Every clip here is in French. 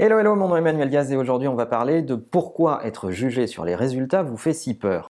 Hello, hello, mon nom est Emmanuel Diaz et aujourd'hui on va parler de pourquoi être jugé sur les résultats vous fait si peur.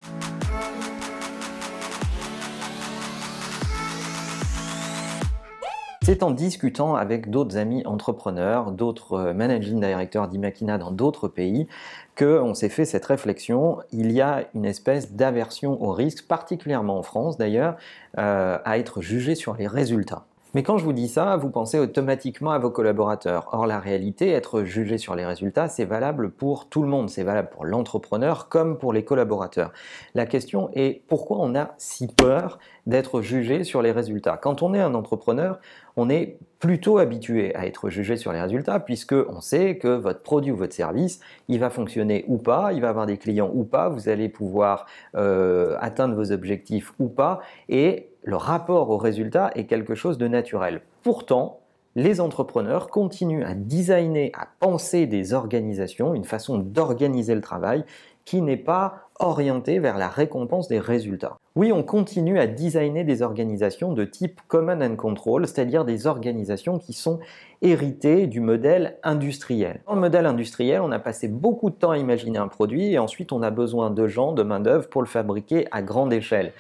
C'est en discutant avec d'autres amis entrepreneurs, d'autres euh, managing directors d'Imakina dans d'autres pays, qu'on s'est fait cette réflexion. Il y a une espèce d'aversion au risque, particulièrement en France d'ailleurs, euh, à être jugé sur les résultats. Mais quand je vous dis ça, vous pensez automatiquement à vos collaborateurs. Or, la réalité, être jugé sur les résultats, c'est valable pour tout le monde. C'est valable pour l'entrepreneur comme pour les collaborateurs. La question est pourquoi on a si peur d'être jugé sur les résultats? Quand on est un entrepreneur, on est plutôt habitué à être jugé sur les résultats puisque on sait que votre produit ou votre service, il va fonctionner ou pas, il va avoir des clients ou pas, vous allez pouvoir euh, atteindre vos objectifs ou pas. Et le rapport au résultat est quelque chose de naturel. Pourtant, les entrepreneurs continuent à designer, à penser des organisations, une façon d'organiser le travail qui n'est pas orientée vers la récompense des résultats. Oui, on continue à designer des organisations de type Common and Control, c'est-à-dire des organisations qui sont héritées du modèle industriel. Dans le modèle industriel, on a passé beaucoup de temps à imaginer un produit et ensuite on a besoin de gens, de main-d'œuvre pour le fabriquer à grande échelle.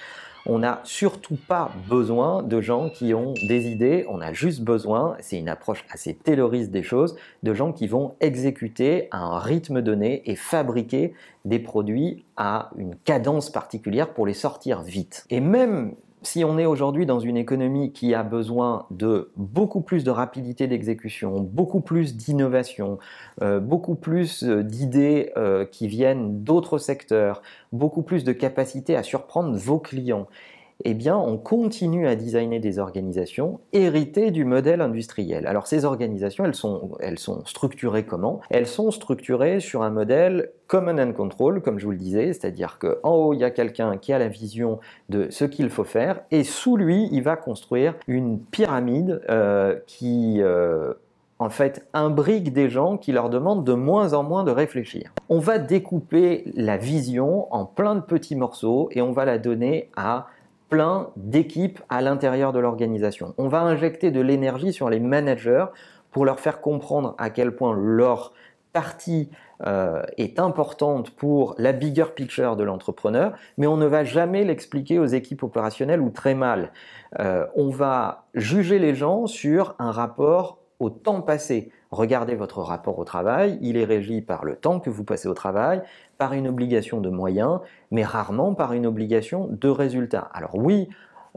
On n'a surtout pas besoin de gens qui ont des idées, on a juste besoin, c'est une approche assez tayloriste des choses, de gens qui vont exécuter à un rythme donné et fabriquer des produits à une cadence particulière pour les sortir vite. Et même si on est aujourd'hui dans une économie qui a besoin de beaucoup plus de rapidité d'exécution, beaucoup plus d'innovation, euh, beaucoup plus euh, d'idées euh, qui viennent d'autres secteurs, beaucoup plus de capacité à surprendre vos clients, eh bien, on continue à designer des organisations héritées du modèle industriel. Alors, ces organisations, elles sont, structurées comment? Elles sont structurées sur un modèle common and control, comme je vous le disais, c'est-à-dire qu'en haut, il y a quelqu'un qui a la vision de ce qu'il faut faire, et sous lui, il va construire une pyramide euh, qui... Euh, en fait, imbrique des gens qui leur demandent de moins en moins de réfléchir. On va découper la vision en plein de petits morceaux et on va la donner à plein d'équipes à l'intérieur de l'organisation. On va injecter de l'énergie sur les managers pour leur faire comprendre à quel point leur partie euh, est importante pour la bigger picture de l'entrepreneur, mais on ne va jamais l'expliquer aux équipes opérationnelles ou très mal. Euh, on va juger les gens sur un rapport au temps passé. Regardez votre rapport au travail, il est régi par le temps que vous passez au travail, par une obligation de moyens, mais rarement par une obligation de résultat. Alors oui,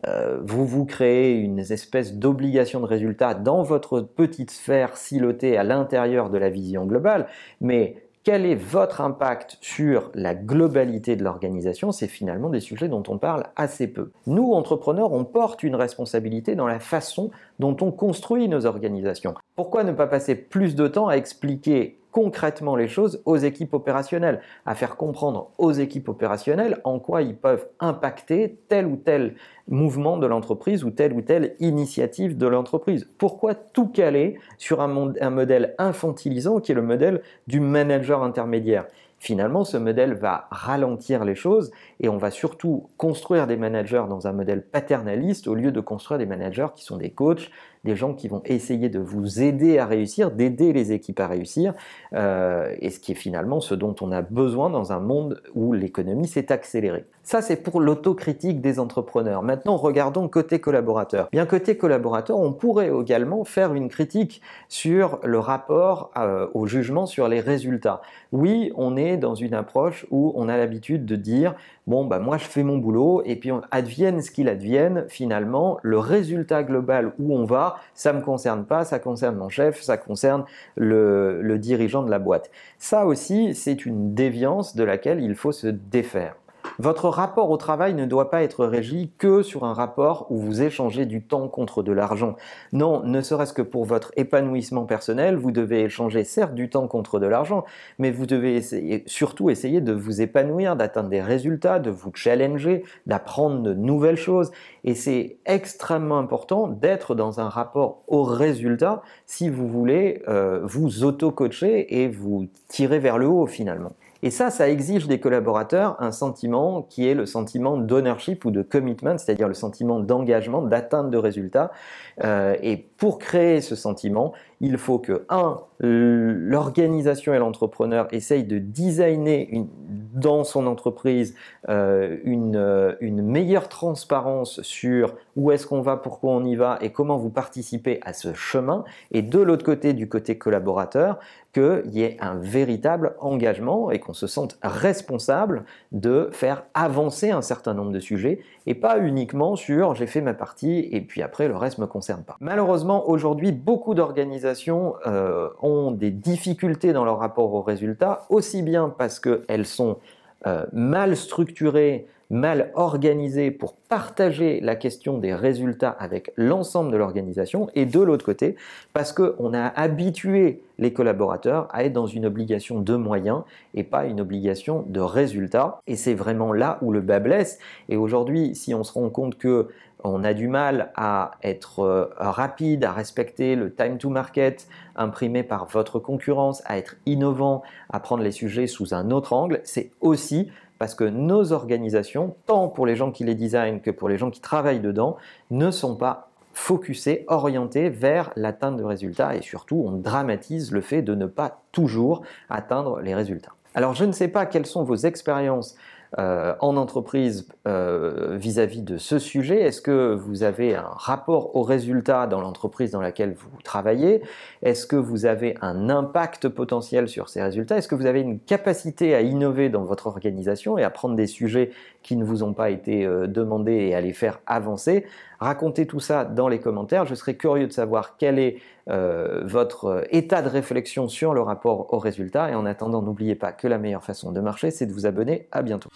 euh, vous vous créez une espèce d'obligation de résultat dans votre petite sphère silotée à l'intérieur de la vision globale, mais quel est votre impact sur la globalité de l'organisation C'est finalement des sujets dont on parle assez peu. Nous, entrepreneurs, on porte une responsabilité dans la façon dont on construit nos organisations. Pourquoi ne pas passer plus de temps à expliquer concrètement les choses aux équipes opérationnelles, à faire comprendre aux équipes opérationnelles en quoi ils peuvent impacter tel ou tel mouvement de l'entreprise ou telle ou telle initiative de l'entreprise. Pourquoi tout caler sur un, modèle infantilisant qui est le modèle du manager intermédiaire? Finalement, ce modèle va ralentir les choses et on va surtout construire des managers dans un modèle paternaliste au lieu de construire des managers qui sont des coachs, des gens qui vont essayer de vous aider à réussir, d'aider les équipes à réussir, euh, et ce qui est finalement ce dont on a besoin dans un monde où l'économie s'est accélérée. Ça, c'est pour l'autocritique des entrepreneurs. Maintenant, regardons côté collaborateur. Bien côté collaborateur, on pourrait également faire une critique sur le rapport euh, au jugement sur les résultats. Oui, on est dans une approche où on a l'habitude de dire bon, bah, moi je fais mon boulot et puis advienne ce qu'il advienne, finalement, le résultat global où on va, ça ne me concerne pas, ça concerne mon chef, ça concerne le, le dirigeant de la boîte. Ça aussi, c'est une déviance de laquelle il faut se défaire. Votre rapport au travail ne doit pas être régi que sur un rapport où vous échangez du temps contre de l'argent. Non, ne serait-ce que pour votre épanouissement personnel, vous devez échanger certes du temps contre de l'argent, mais vous devez surtout essayer de vous épanouir, d'atteindre des résultats, de vous challenger, d'apprendre de nouvelles choses. Et c'est extrêmement important d'être dans un rapport au résultat si vous voulez euh, vous auto-coacher et vous tirer vers le haut finalement. Et ça, ça exige des collaborateurs un sentiment qui est le sentiment d'ownership ou de commitment, c'est-à-dire le sentiment d'engagement, d'atteinte de résultats. Euh, et pour créer ce sentiment, il faut que, un, l'organisation et l'entrepreneur essayent de designer dans son entreprise euh, une, euh, une, meilleure transparence sur où est-ce qu'on va, pourquoi on y va et comment vous participez à ce chemin. Et de l'autre côté, du côté collaborateur, qu'il y ait un véritable engagement et qu'on se sente responsable de faire avancer un certain nombre de sujets et pas uniquement sur j'ai fait ma partie et puis après le reste ne me concerne pas. Malheureusement, aujourd'hui, beaucoup d'organisations euh, ont des difficultés dans leur rapport aux résultats, aussi bien parce qu'elles sont euh, mal structurées mal organisé pour partager la question des résultats avec l'ensemble de l'organisation et de l'autre côté parce qu'on a habitué les collaborateurs à être dans une obligation de moyens et pas une obligation de résultats. Et c'est vraiment là où le bas blesse. Et aujourd'hui si on se rend compte que on a du mal à être euh, rapide, à respecter le time to market imprimé par votre concurrence, à être innovant, à prendre les sujets sous un autre angle, c'est aussi parce que nos organisations, tant pour les gens qui les designent que pour les gens qui travaillent dedans, ne sont pas focusées, orientées vers l'atteinte de résultats et surtout on dramatise le fait de ne pas toujours atteindre les résultats. Alors je ne sais pas quelles sont vos expériences euh, en entreprise euh, vis-à-vis de ce sujet. Est-ce que vous avez un rapport aux résultats dans l'entreprise dans laquelle vous travaillez? Est-ce que vous avez un impact potentiel sur ces résultats? Est-ce que vous avez une capacité à innover dans votre organisation et à prendre des sujets qui ne vous ont pas été euh, demandés et à les faire avancer? Racontez tout ça dans les commentaires. Je serais curieux de savoir quel est euh, votre euh, état de réflexion sur le rapport aux résultats. Et en attendant, n'oubliez pas que la meilleure façon de marcher, c'est de vous abonner. À bientôt.